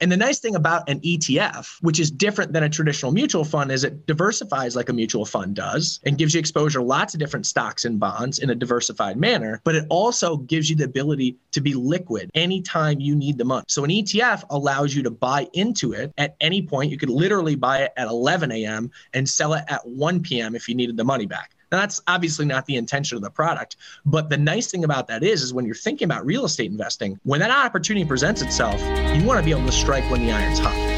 And the nice thing about an ETF, which is different than a traditional mutual fund, is it diversifies like a mutual fund does and gives you exposure to lots of different stocks and bonds in a diversified manner. But it also gives you the ability to be liquid anytime you need the money. So an ETF allows you to buy into it at any point. You could literally buy it at 11 a.m. and sell it at 1 p.m. if you needed the money back. Now, that's obviously not the intention of the product. But the nice thing about that is, is when you're thinking about real estate investing, when that opportunity presents itself, you want to be able to strike when the iron's hot.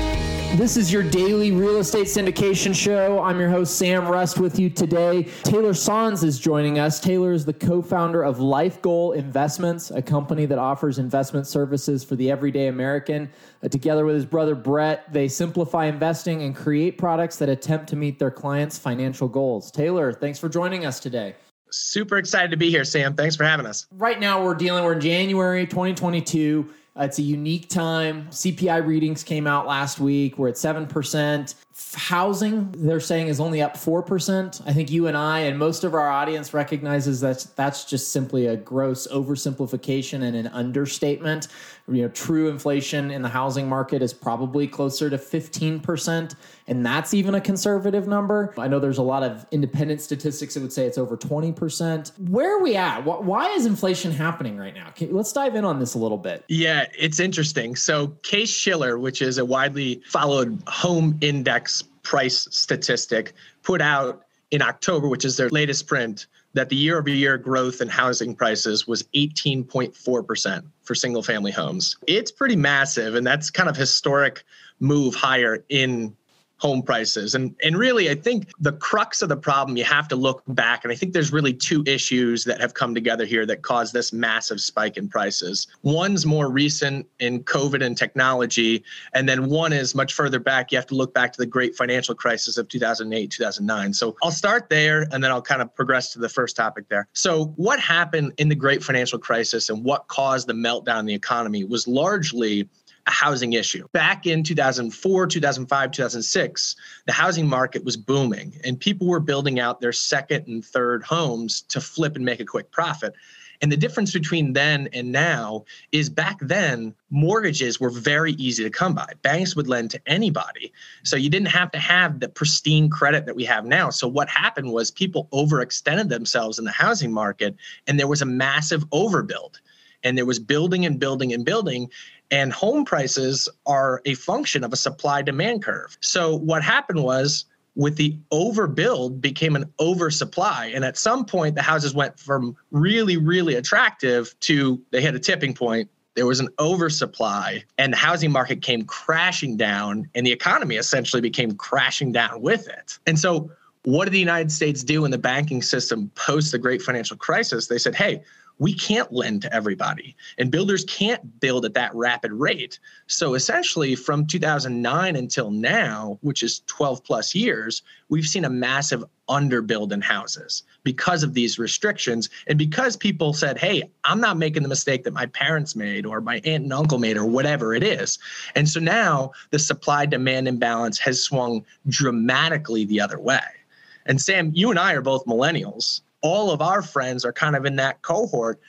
This is your daily real estate syndication show. I'm your host, Sam Rust, with you today. Taylor Sohns is joining us. Taylor is the co founder of LifeGoal Investments, a company that offers investment services for the everyday American. Uh, together with his brother Brett, they simplify investing and create products that attempt to meet their clients' financial goals. Taylor, thanks for joining us today. Super excited to be here, Sam. Thanks for having us. Right now, we're dealing, we're in January 2022. Uh, it's a unique time. CPI readings came out last week. We're at 7%. Housing, they're saying, is only up 4%. I think you and I and most of our audience recognizes that that's just simply a gross oversimplification and an understatement. You know, true inflation in the housing market is probably closer to 15%, and that's even a conservative number. I know there's a lot of independent statistics that would say it's over 20%. Where are we at? Why is inflation happening right now? Let's dive in on this a little bit. Yeah, it's interesting. So, Case Shiller, which is a widely followed home index price statistic, put out in October, which is their latest print, that the year over year growth in housing prices was 18.4% for single family homes. It's pretty massive, and that's kind of historic move higher in home prices. And and really I think the crux of the problem you have to look back and I think there's really two issues that have come together here that caused this massive spike in prices. One's more recent in COVID and technology and then one is much further back you have to look back to the great financial crisis of 2008 2009. So I'll start there and then I'll kind of progress to the first topic there. So what happened in the great financial crisis and what caused the meltdown in the economy was largely a housing issue. Back in 2004, 2005, 2006, the housing market was booming and people were building out their second and third homes to flip and make a quick profit. And the difference between then and now is back then, mortgages were very easy to come by. Banks would lend to anybody. So you didn't have to have the pristine credit that we have now. So what happened was people overextended themselves in the housing market and there was a massive overbuild. And there was building and building and building. And home prices are a function of a supply demand curve. So what happened was with the overbuild became an oversupply. And at some point, the houses went from really, really attractive to they hit a tipping point. There was an oversupply, and the housing market came crashing down, and the economy essentially became crashing down with it. And so, what did the United States do in the banking system post the great financial crisis? They said, hey, we can't lend to everybody and builders can't build at that rapid rate. So essentially from 2009 until now which is 12 plus years we've seen a massive underbuild in houses because of these restrictions and because people said hey i'm not making the mistake that my parents made or my aunt and uncle made or whatever it is. And so now the supply demand imbalance has swung dramatically the other way. And sam you and i are both millennials all of our friends are kind of in that cohort.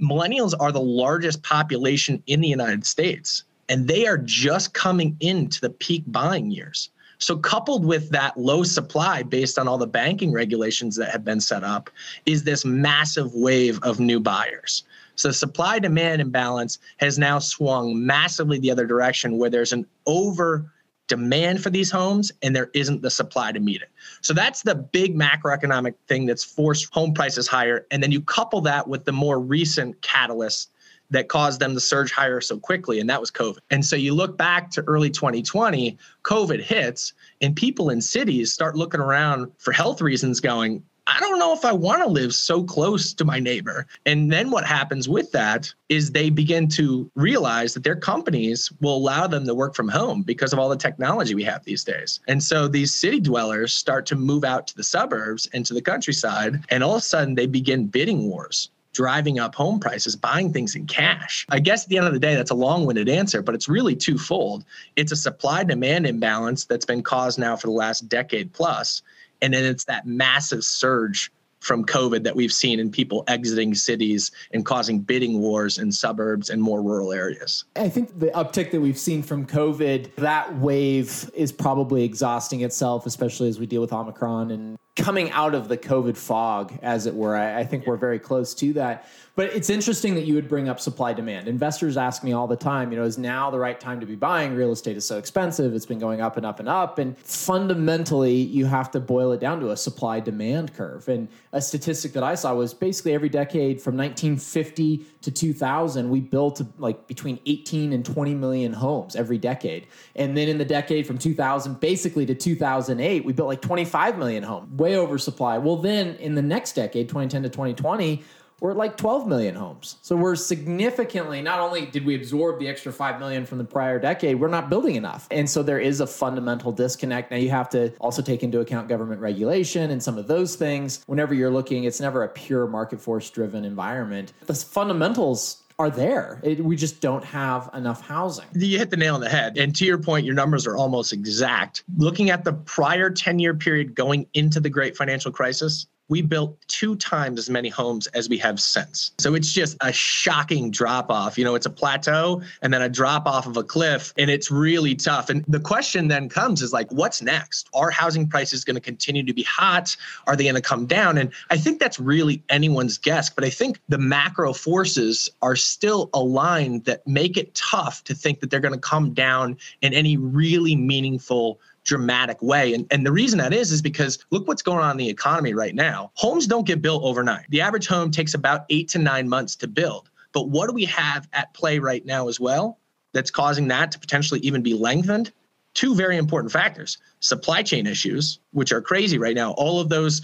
Millennials are the largest population in the United States, and they are just coming into the peak buying years. So, coupled with that low supply based on all the banking regulations that have been set up, is this massive wave of new buyers. So, supply demand imbalance has now swung massively the other direction where there's an over demand for these homes and there isn't the supply to meet it. So that's the big macroeconomic thing that's forced home prices higher. And then you couple that with the more recent catalyst that caused them to surge higher so quickly, and that was COVID. And so you look back to early 2020, COVID hits, and people in cities start looking around for health reasons, going, I don't know if I want to live so close to my neighbor. And then what happens with that is they begin to realize that their companies will allow them to work from home because of all the technology we have these days. And so these city dwellers start to move out to the suburbs and to the countryside. And all of a sudden they begin bidding wars driving up home prices, buying things in cash. I guess at the end of the day, that's a long winded answer, but it's really twofold. It's a supply demand imbalance that's been caused now for the last decade plus, and then it's that massive surge from COVID that we've seen in people exiting cities and causing bidding wars in suburbs and more rural areas. I think the uptick that we've seen from COVID, that wave is probably exhausting itself, especially as we deal with Omicron and coming out of the COVID fog, as it were. I, I think we're very close to that. But it's interesting that you would bring up supply demand. Investors ask me all the time, you know, is now the right time to be buying? Real estate is so expensive. It's been going up and up and up. And fundamentally, you have to boil it down to a supply demand curve. And a statistic that I saw was basically every decade from 1950 to 2000, we built like between 18 and 20 million homes every decade. And then in the decade from 2000 basically to 2008, we built like 25 million homes, way oversupply. Well, then in the next decade, 2010 to 2020, we're at like 12 million homes. So we're significantly not only did we absorb the extra 5 million from the prior decade, we're not building enough. And so there is a fundamental disconnect. Now you have to also take into account government regulation and some of those things. Whenever you're looking, it's never a pure market force driven environment. The fundamentals are there. It, we just don't have enough housing. You hit the nail on the head. And to your point, your numbers are almost exact. Looking at the prior 10 year period going into the great financial crisis, we built two times as many homes as we have since. So it's just a shocking drop off. You know, it's a plateau and then a drop off of a cliff, and it's really tough. And the question then comes is like, what's next? Are housing prices going to continue to be hot? Are they going to come down? And I think that's really anyone's guess. But I think the macro forces are still aligned that make it tough to think that they're going to come down in any really meaningful dramatic way. And, and the reason that is, is because look what's going on in the economy right now. Homes don't get built overnight. The average home takes about eight to nine months to build. But what do we have at play right now as well that's causing that to potentially even be lengthened? Two very important factors supply chain issues, which are crazy right now. All of those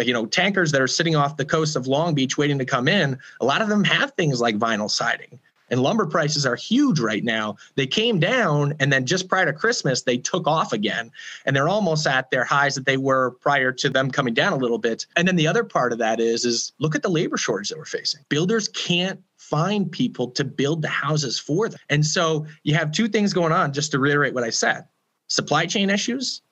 you know tankers that are sitting off the coast of long beach waiting to come in a lot of them have things like vinyl siding and lumber prices are huge right now. They came down and then just prior to Christmas, they took off again. And they're almost at their highs that they were prior to them coming down a little bit. And then the other part of that is, is look at the labor shortage that we're facing. Builders can't find people to build the houses for them. And so you have two things going on, just to reiterate what I said supply chain issues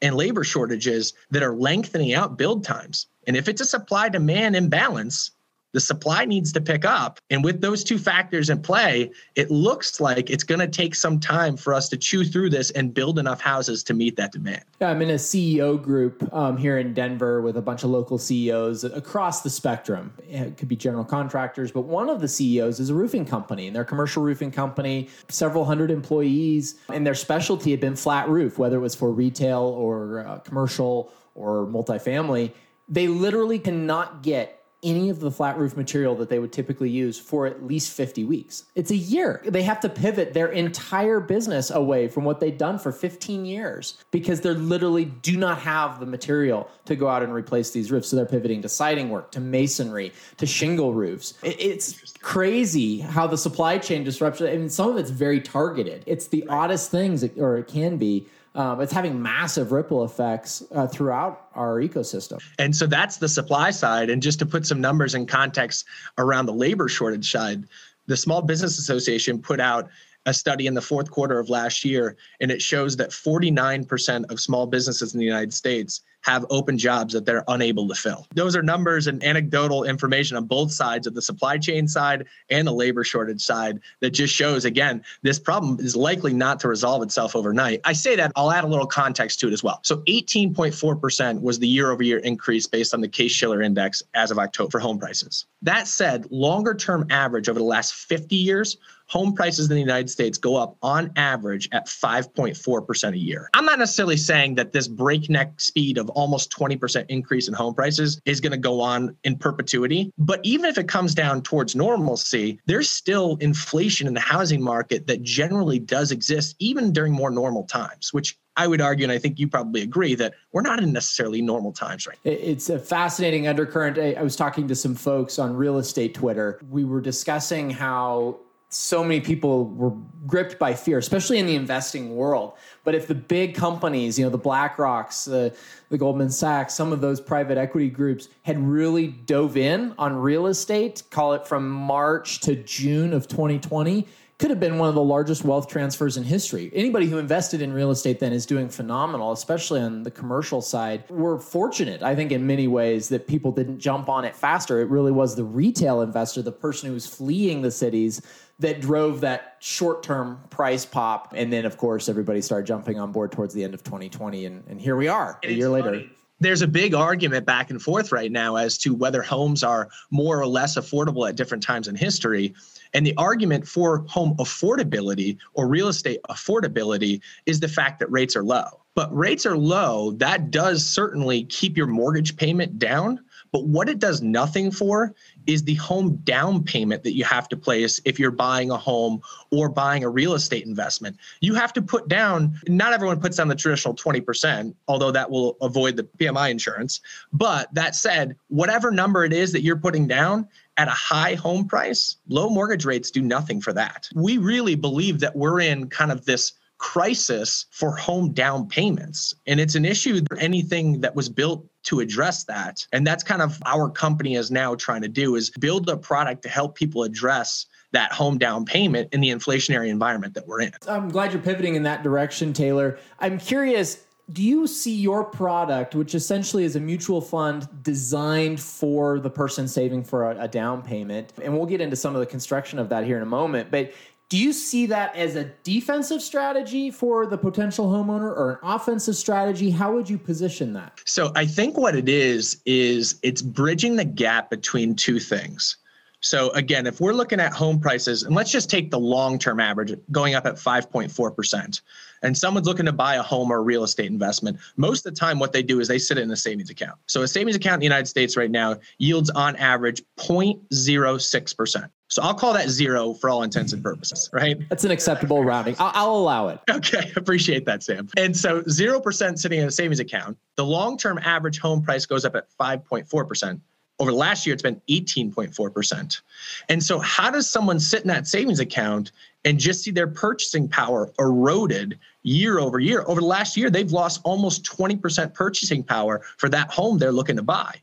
and labor shortages that are lengthening out build times. And if it's a supply demand imbalance, the supply needs to pick up. And with those two factors in play, it looks like it's going to take some time for us to chew through this and build enough houses to meet that demand. Yeah, I'm in a CEO group um, here in Denver with a bunch of local CEOs across the spectrum. It could be general contractors, but one of the CEOs is a roofing company, and they're a commercial roofing company, several hundred employees, and their specialty had been flat roof, whether it was for retail or uh, commercial or multifamily. They literally cannot get any of the flat roof material that they would typically use for at least 50 weeks. It's a year. They have to pivot their entire business away from what they've done for 15 years because they literally do not have the material to go out and replace these roofs. So they're pivoting to siding work, to masonry, to shingle roofs. It's crazy how the supply chain disruption, I mean, some of it's very targeted. It's the oddest things, or it can be um, it's having massive ripple effects uh, throughout our ecosystem. And so that's the supply side. And just to put some numbers in context around the labor shortage side, the Small Business Association put out a study in the fourth quarter of last year, and it shows that 49% of small businesses in the United States have open jobs that they're unable to fill. Those are numbers and anecdotal information on both sides of the supply chain side and the labor shortage side that just shows, again, this problem is likely not to resolve itself overnight. I say that, I'll add a little context to it as well. So 18.4% was the year over year increase based on the Case Shiller Index as of October for home prices. That said, longer term average over the last 50 years home prices in the United States go up on average at 5.4% a year. I'm not necessarily saying that this breakneck speed of almost 20% increase in home prices is going to go on in perpetuity. But even if it comes down towards normalcy, there's still inflation in the housing market that generally does exist even during more normal times, which I would argue, and I think you probably agree, that we're not in necessarily normal times right now. It's a fascinating undercurrent. I was talking to some folks on real estate Twitter. We were discussing how so many people were gripped by fear, especially in the investing world. But if the big companies, you know, the BlackRocks, the, the Goldman Sachs, some of those private equity groups had really dove in on real estate, call it from March to June of 2020, could have been one of the largest wealth transfers in history. Anybody who invested in real estate then is doing phenomenal, especially on the commercial side. We're fortunate, I think, in many ways that people didn't jump on it faster. It really was the retail investor, the person who was fleeing the cities that drove that short term price pop. And then, of course, everybody started jumping on board towards the end of 2020. And, and here we are a year later. Funny. There's a big argument back and forth right now as to whether homes are more or less affordable at different times in history. And the argument for home affordability or real estate affordability is the fact that rates are low. But rates are low, that does certainly keep your mortgage payment down. But what it does nothing for is the home down payment that you have to place if you're buying a home or buying a real estate investment. You have to put down, not everyone puts down the traditional 20%, although that will avoid the PMI insurance. But that said, whatever number it is that you're putting down, at a high home price, low mortgage rates do nothing for that. We really believe that we're in kind of this crisis for home down payments. And it's an issue, anything that was built to address that. And that's kind of our company is now trying to do is build a product to help people address that home down payment in the inflationary environment that we're in. I'm glad you're pivoting in that direction, Taylor. I'm curious do you see your product, which essentially is a mutual fund designed for the person saving for a, a, down payment, and we'll get into some of the construction of that here in a moment, but do you see that as a defensive strategy for the potential homeowner or an offensive strategy? How would you position that? So I think what it is, is it's bridging the gap between two things. So again, if we're looking at home prices, and let's just take the long-term average going up at 5.4%, and someone's looking to buy a home or a real estate investment, most of the time what they do is they sit it in a savings account. So a savings account in the United States right now yields on average 0.06%. So I'll call that zero for all intents and purposes, right? That's an acceptable rounding. I'll, I'll allow it. Okay, appreciate that, Sam. And so 0% sitting in a savings account, the long-term average home price goes up at 5.4% over the last year, it's been 18.4%. And so, how does someone sit in that savings account and just see their purchasing power eroded year over year? Over the last year, they've lost almost 20% purchasing power for that home they're looking to buy.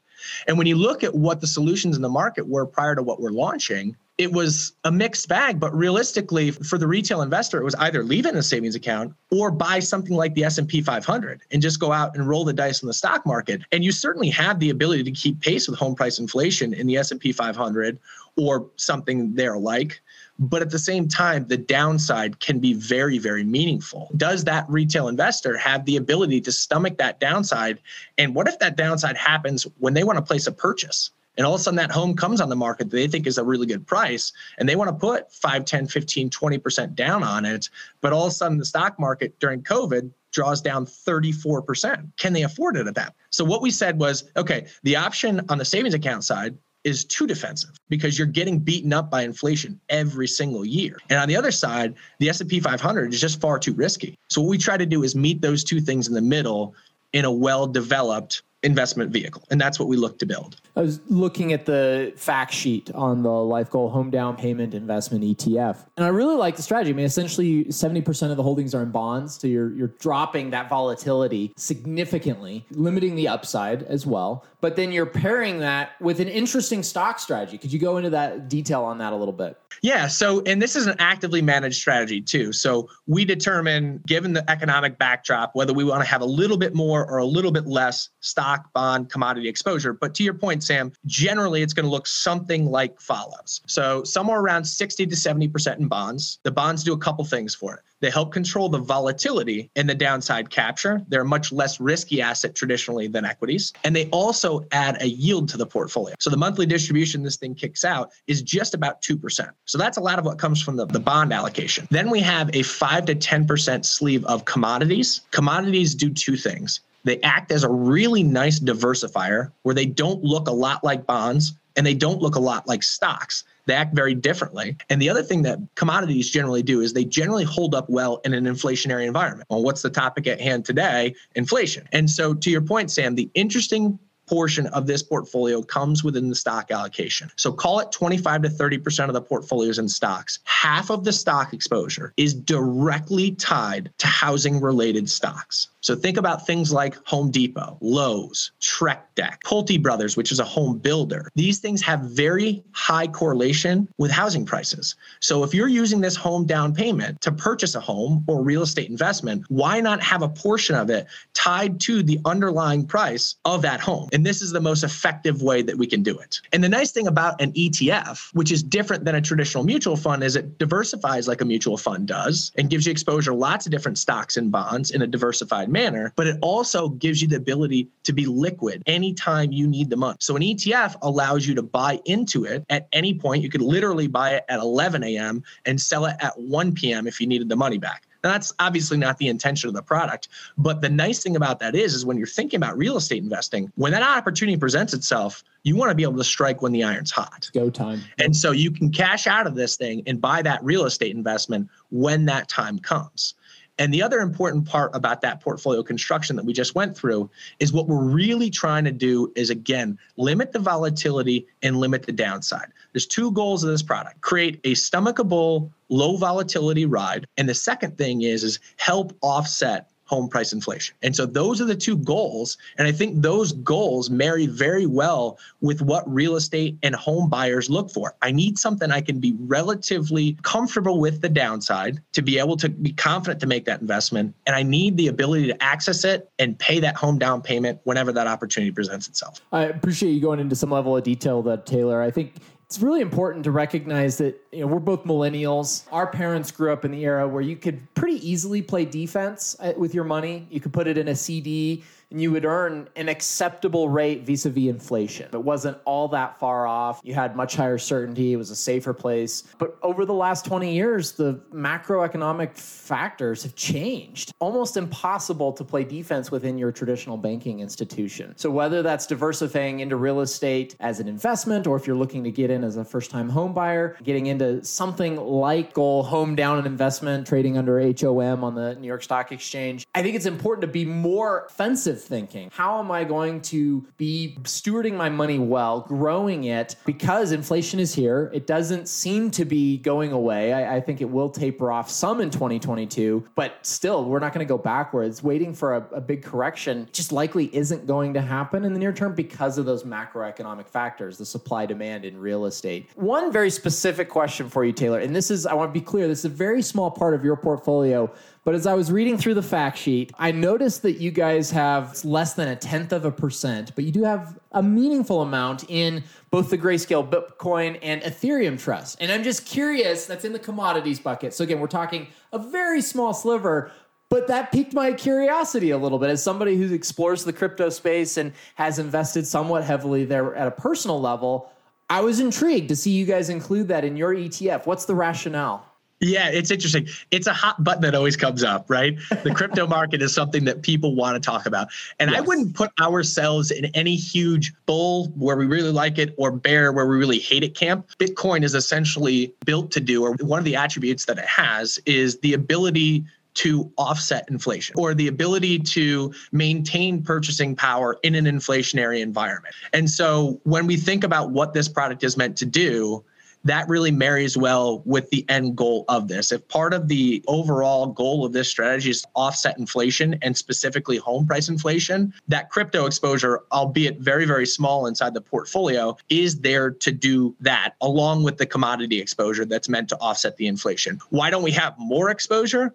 And when you look at what the solutions in the market were prior to what we're launching, it was a mixed bag but realistically for the retail investor it was either leave it in a savings account or buy something like the s&p 500 and just go out and roll the dice in the stock market. And you certainly have the ability to keep pace with home price inflation in the s&p 500 or something there like but at the same time the downside can be very very meaningful. Does that retail investor have the ability to stomach that downside? And what if that downside happens when they want to place a purchase and all of a sudden that home comes on the market that they think is a really good price and they want to put 5 10 15 20% down on it but all of a sudden the stock market during covid draws down 34% can they afford it at that so what we said was okay the option on the savings account side is too defensive because you're getting beaten up by inflation every single year. And on the other side, the S&P 500 is just far too risky. So what we try to do is meet those two things in the middle in a well-developed investment vehicle. And that's what we look to build. I was looking at the fact sheet on the LifeGoal Home Down Payment Investment ETF. And I really like the strategy. I mean, essentially 70% of the holdings are in bonds. So you're, you're dropping that volatility significantly, limiting the upside as well. But then you're pairing that with an interesting stock strategy. Could you go into that detail on that a little bit? Yeah. So, and this is an actively managed strategy too. So we determine, given the economic backdrop, whether we want to have a little bit more or a little bit less stock, bond, commodity exposure. But to your point, Sam, generally it's going to look something like follows. So somewhere around 60 to 70% in bonds. The bonds do a couple things for it. They help control the volatility in the downside capture. They're a much less risky asset traditionally than equities. And they also add a yield to the portfolio. So the monthly distribution this thing kicks out is just about 2%. So that's a lot of what comes from the, the bond allocation. Then we have a 5 to 10% sleeve of commodities. Commodities do two things. They act as a really nice diversifier where they don't look a lot like bonds and they don't look a lot like stocks. They act very differently. And the other thing that commodities generally do is they generally hold up well in an inflationary environment. Well, what's the topic at hand today? Inflation. And so, to your point, Sam, the interesting portion of this portfolio comes within the stock allocation. So call it 25 to 30% of the portfolios in stocks. Half of the stock exposure is directly tied to housing related stocks. So think about things like Home Depot, Lowe's, Trex Deck, Pulte Brothers, which is a home builder. These things have very high correlation with housing prices. So if you're using this home down payment to purchase a home or real estate investment, why not have a portion of it tied to the underlying price of that home? And this is the most effective way that we can do it. And the nice thing about an ETF, which is different than a traditional mutual fund, is it diversifies like a mutual fund does and gives you exposure to lots of different stocks and bonds in a diversified manner, but it also gives you the ability to be liquid anytime you need the money. So an ETF allows you to buy into it at any point. You could literally buy it at 11 a.m. and sell it at 1 p.m. if you needed the money back. Now, that's obviously not the intention of the product. But the nice thing about that is, is when you're thinking about real estate investing, when that opportunity presents itself, you want to be able to strike when the iron's hot. Go time. And so you can cash out of this thing and buy that real estate investment when that time comes. And the other important part about that portfolio construction that we just went through is what we're really trying to do is again limit the volatility and limit the downside. There's two goals of this product. Create a stomachable low volatility ride and the second thing is is help offset home price inflation. And so those are the two goals. And I think those goals marry very well with what real estate and home buyers look for. I need something I can be relatively comfortable with the downside to be able to be confident to make that investment. And I need the ability to access it and pay that home down payment whenever that opportunity presents itself. I appreciate you going into some level of detail that Taylor. I think it's really important to recognize that you know we're both millennials. Our parents grew up in the era where you could pretty easily play defense uh, with your money. You could put it in a CD and you would earn an acceptable rate vis-a-vis inflation. It wasn't all that far off. You had much higher certainty. It was a safer place. But over the last 20 years, the macroeconomic factors have changed. Almost impossible to play defense within your traditional banking institution. So whether that's diversifying into real estate as an investment or if you're looking to get in as a first-time home buyer, getting into something like Goal Home Down an Investment, trading under HOM on the New York Stock Exchange, I think it's important to be more offensive thinking. How am I going to be stewarding my money well, growing it because inflation is here? It doesn't seem to be going away. I, I think it will taper off some in 2022, but still, we're not going to go backwards. Waiting for a, a big correction just likely isn't going to happen in the near term because of those macroeconomic factors, the supply demand in real estate. One very specific question for you, Taylor, and this is, I want to be clear, this is a very small part of your portfolio but as I was reading through the fact sheet, I noticed that you guys have less than a tenth of a percent, but you do have a meaningful amount in both the Grayscale Bitcoin and Ethereum trust. And I'm just curious, that's in the commodities bucket. So again, we're talking a very small sliver, but that piqued my curiosity a little bit as somebody who explores the crypto space and has invested somewhat heavily there at a personal level. I was intrigued to see you guys include that in your ETF. What's the rationale? Yeah, it's interesting. It's a hot button that always comes up, right? The crypto market is something that people want to talk about. And yes. I wouldn't put ourselves in any huge bull where we really like it or bear where we really hate it camp. Bitcoin is essentially built to do, or one of the attributes that it has is the ability to offset inflation or the ability to maintain purchasing power in an inflationary environment. And so when we think about what this product is meant to do, that really marries well with the end goal of this. If part of the overall goal of this strategy is to offset inflation and specifically home price inflation, that crypto exposure, albeit very, very small inside the portfolio, is there to do that along with the commodity exposure that's meant to offset the inflation. Why don't we have more exposure?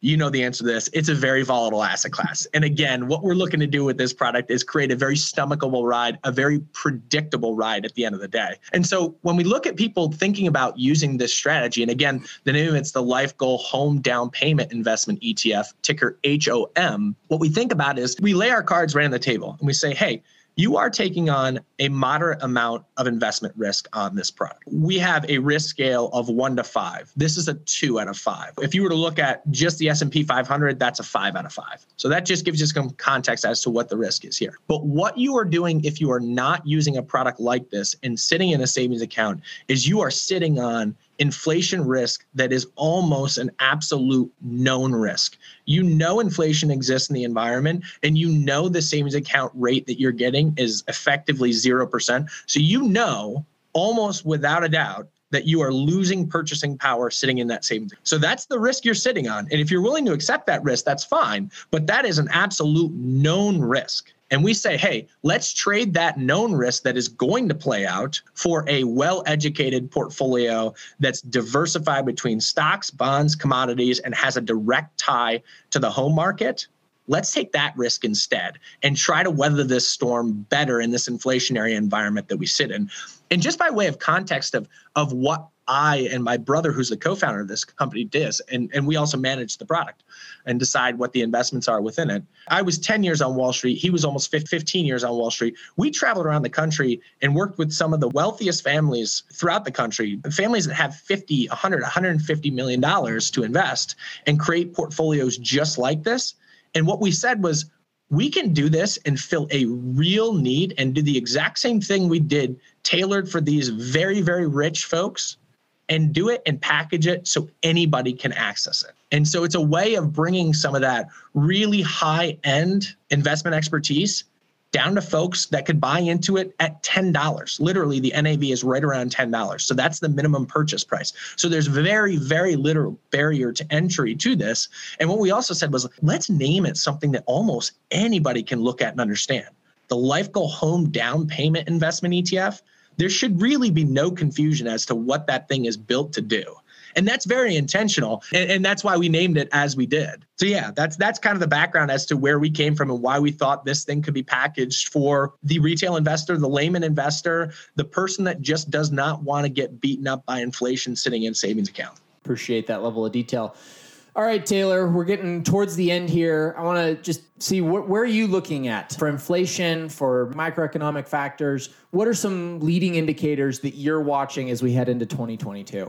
You know the answer to this. It's a very volatile asset class. And again, what we're looking to do with this product is create a very stomachable ride, a very predictable ride at the end of the day. And so when we look at people thinking about using this strategy, and again, the name it's the LifeGoal Home Down Payment Investment ETF, ticker HOM, what we think about is we lay our cards right on the table and we say, hey, you are taking on a moderate amount of investment risk on this product. We have a risk scale of 1 to 5. This is a 2 out of 5. If you were to look at just the S&P 500, that's a 5 out of 5. So that just gives you some context as to what the risk is here. But what you are doing if you are not using a product like this and sitting in a savings account is you are sitting on inflation risk that is almost an absolute known risk. You know inflation exists in the environment and you know the savings account rate that you're getting is effectively 0%. So you know almost without a doubt that you are losing purchasing power sitting in that savings. So that's the risk you're sitting on. And if you're willing to accept that risk, that's fine, but that is an absolute known risk and we say, hey, let's trade that known risk that is going to play out for a well educated portfolio that's diversified between stocks, bonds, commodities, and has a direct tie to the home market. Let's take that risk instead and try to weather this storm better in this inflationary environment that we sit in. And just by way of context of, of what I and my brother, who's the co-founder of this company, did, and, and we also manage the product and decide what the investments are within it. I was 10 years on Wall Street. He was almost 15 years on Wall Street. We traveled around the country and worked with some of the wealthiest families throughout the country, families that have 50, 100, 150 million dollars to invest and create portfolios just like this. And what we said was, we can do this and fill a real need and do the exact same thing we did tailored for these very, very rich folks and do it and package it so anybody can access it. And so it's a way of bringing some of that really high end investment expertise down to folks that could buy into it at $10. Literally, the NAV is right around $10. So that's the minimum purchase price. So there's very, very little barrier to entry to this. And what we also said was let's name it something that almost anybody can look at and understand. The LifeGoal Home Down Payment Investment ETF there should really be no confusion as to what that thing is built to do. And that's very intentional. And, and, that's why we named it as we did. So yeah, that's that's kind of the background as to where we came from and why we thought this thing could be packaged for the retail investor, the layman investor, the person that just does not want to get beaten up by inflation sitting in savings account. Appreciate that level of detail. All right, Taylor, we're getting towards the end here. I want to just see what, where are you looking at for inflation, for microeconomic factors? What are some leading indicators that you're watching as we head into 2022?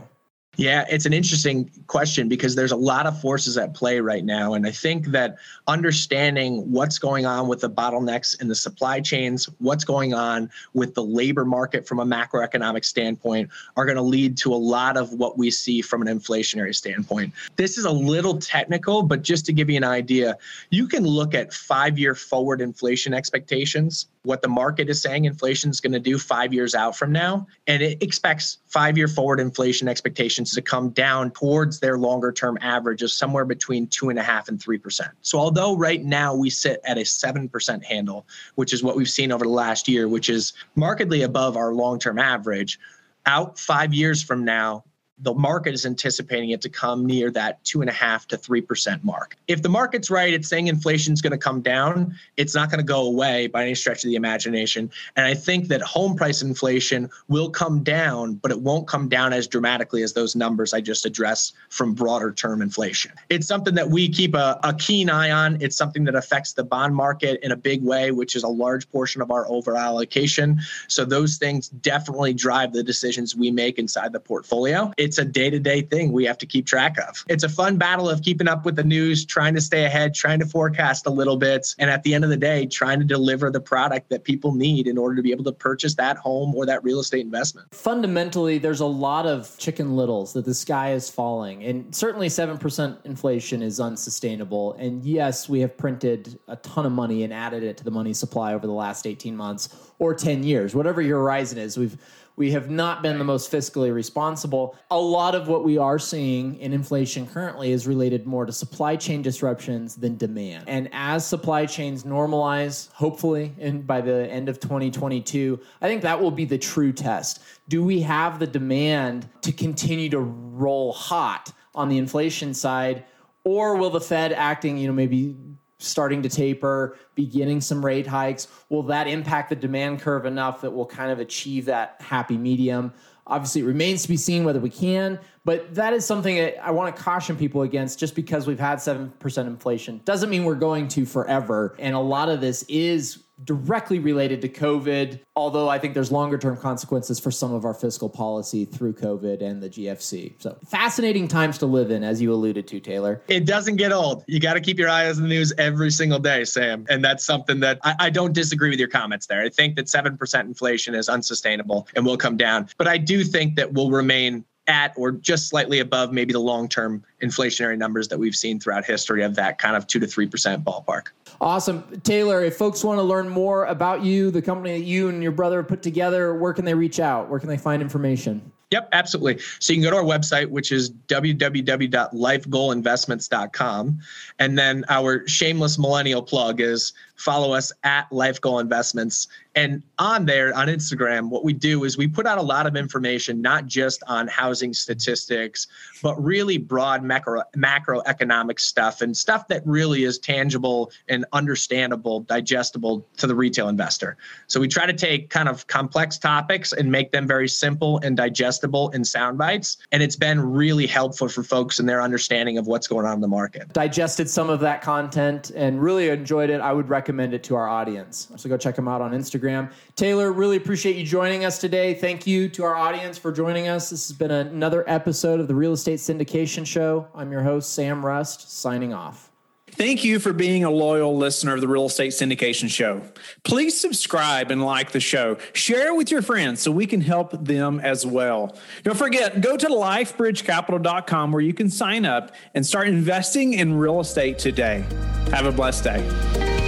Yeah, it's an interesting question because there's a lot of forces at play right now. And I think that understanding what's going on with the bottlenecks in the supply chains, what's going on with the labor market from a macroeconomic standpoint, are going to lead to a lot of what we see from an inflationary standpoint. This is a little technical, but just to give you an idea, you can look at five year forward inflation expectations what the market is saying inflation is going to do five years out from now. And it expects five year forward inflation expectations to come down towards their longer term average of somewhere between two and a half and three percent. So although right now we sit at a seven percent handle, which is what we've seen over the last year, which is markedly above our long term average, out five years from now, the market is anticipating it to come near that two and a half to three percent mark. If the market's right, it's saying inflation is going to come down. It's not going to go away by any stretch of the imagination. And I think that home price inflation will come down, but it won't come down as dramatically as those numbers I just addressed from broader term inflation. It's something that we keep a, a keen eye on. It's something that affects the bond market in a big way, which is a large portion of our overall allocation. So those things definitely drive the decisions we make inside the portfolio. It's a day to day thing we have to keep track of. It's a fun battle of keeping up with the news, trying to stay ahead, trying to forecast a little bit. And at the end of the day, trying to deliver the product that people need in order to be able to purchase that home or that real estate investment. Fundamentally, there's a lot of chicken littles that the sky is falling. And certainly 7% inflation is unsustainable. And yes, we have printed a ton of money and added it to the money supply over the last 18 months or 10 years, whatever your horizon is. We've we have not been the most fiscally responsible. A lot of what we are seeing in inflation currently is related more to supply chain disruptions than demand. And as supply chains normalize, hopefully in, by the end of 2022, I think that will be the true test. Do we have the demand to continue to roll hot on the inflation side? Or will the Fed acting, you know, maybe starting to taper, beginning some rate hikes. Will that impact the demand curve enough that we'll kind of achieve that happy medium? Obviously, it remains to be seen whether we can, but that is something that I want to caution people against just because we've had 7% inflation doesn't mean we're going to forever. And a lot of this is directly related to COVID, although I think there's longer term consequences for some of our fiscal policy through COVID and the GFC. So fascinating times to live in, as you alluded to, Taylor. It doesn't get old. You got to keep your eyes on the news every single day, Sam. And that's something that I, I don't disagree with your comments there. I think that 7% inflation is unsustainable and will come down. But I do think that we'll remain at or just slightly above maybe the long term inflationary numbers that we've seen throughout history of that kind of 2 to 3% ballpark. Awesome. Taylor, if folks want to learn more about you, the company that you and your brother put together, where can they reach out? Where can they find information? Yep, absolutely. So you can go to our website, which is www.lifegoalinvestments.com. And then our shameless millennial plug is follow us at LifeGoal Investments. And on there, on Instagram, what we do is we put out a lot of information, not just on housing statistics, but really broad macro macroeconomic stuff and stuff that really is tangible and understandable, digestible to the retail investor. So we try to take kind of complex topics and make them very simple and digestible in sound bites. And it's been really helpful for folks in their understanding of what's going on in the market. Digested some of that content and really enjoyed it. I would recommend recommend it to our audience. So go check them out on Instagram. Taylor, really appreciate you joining us today. Thank you to our audience for joining us. This has been another episode of the Real Estate Syndication Show. I'm your host, Sam Rust, signing off. Thank you for being a loyal listener of the Real Estate Syndication Show. Please subscribe and like the show. Share it with your friends so we can help them as well. Don't forget, go to lifebridgecapital.com where you can sign up and start investing in real estate today. Have a blessed day.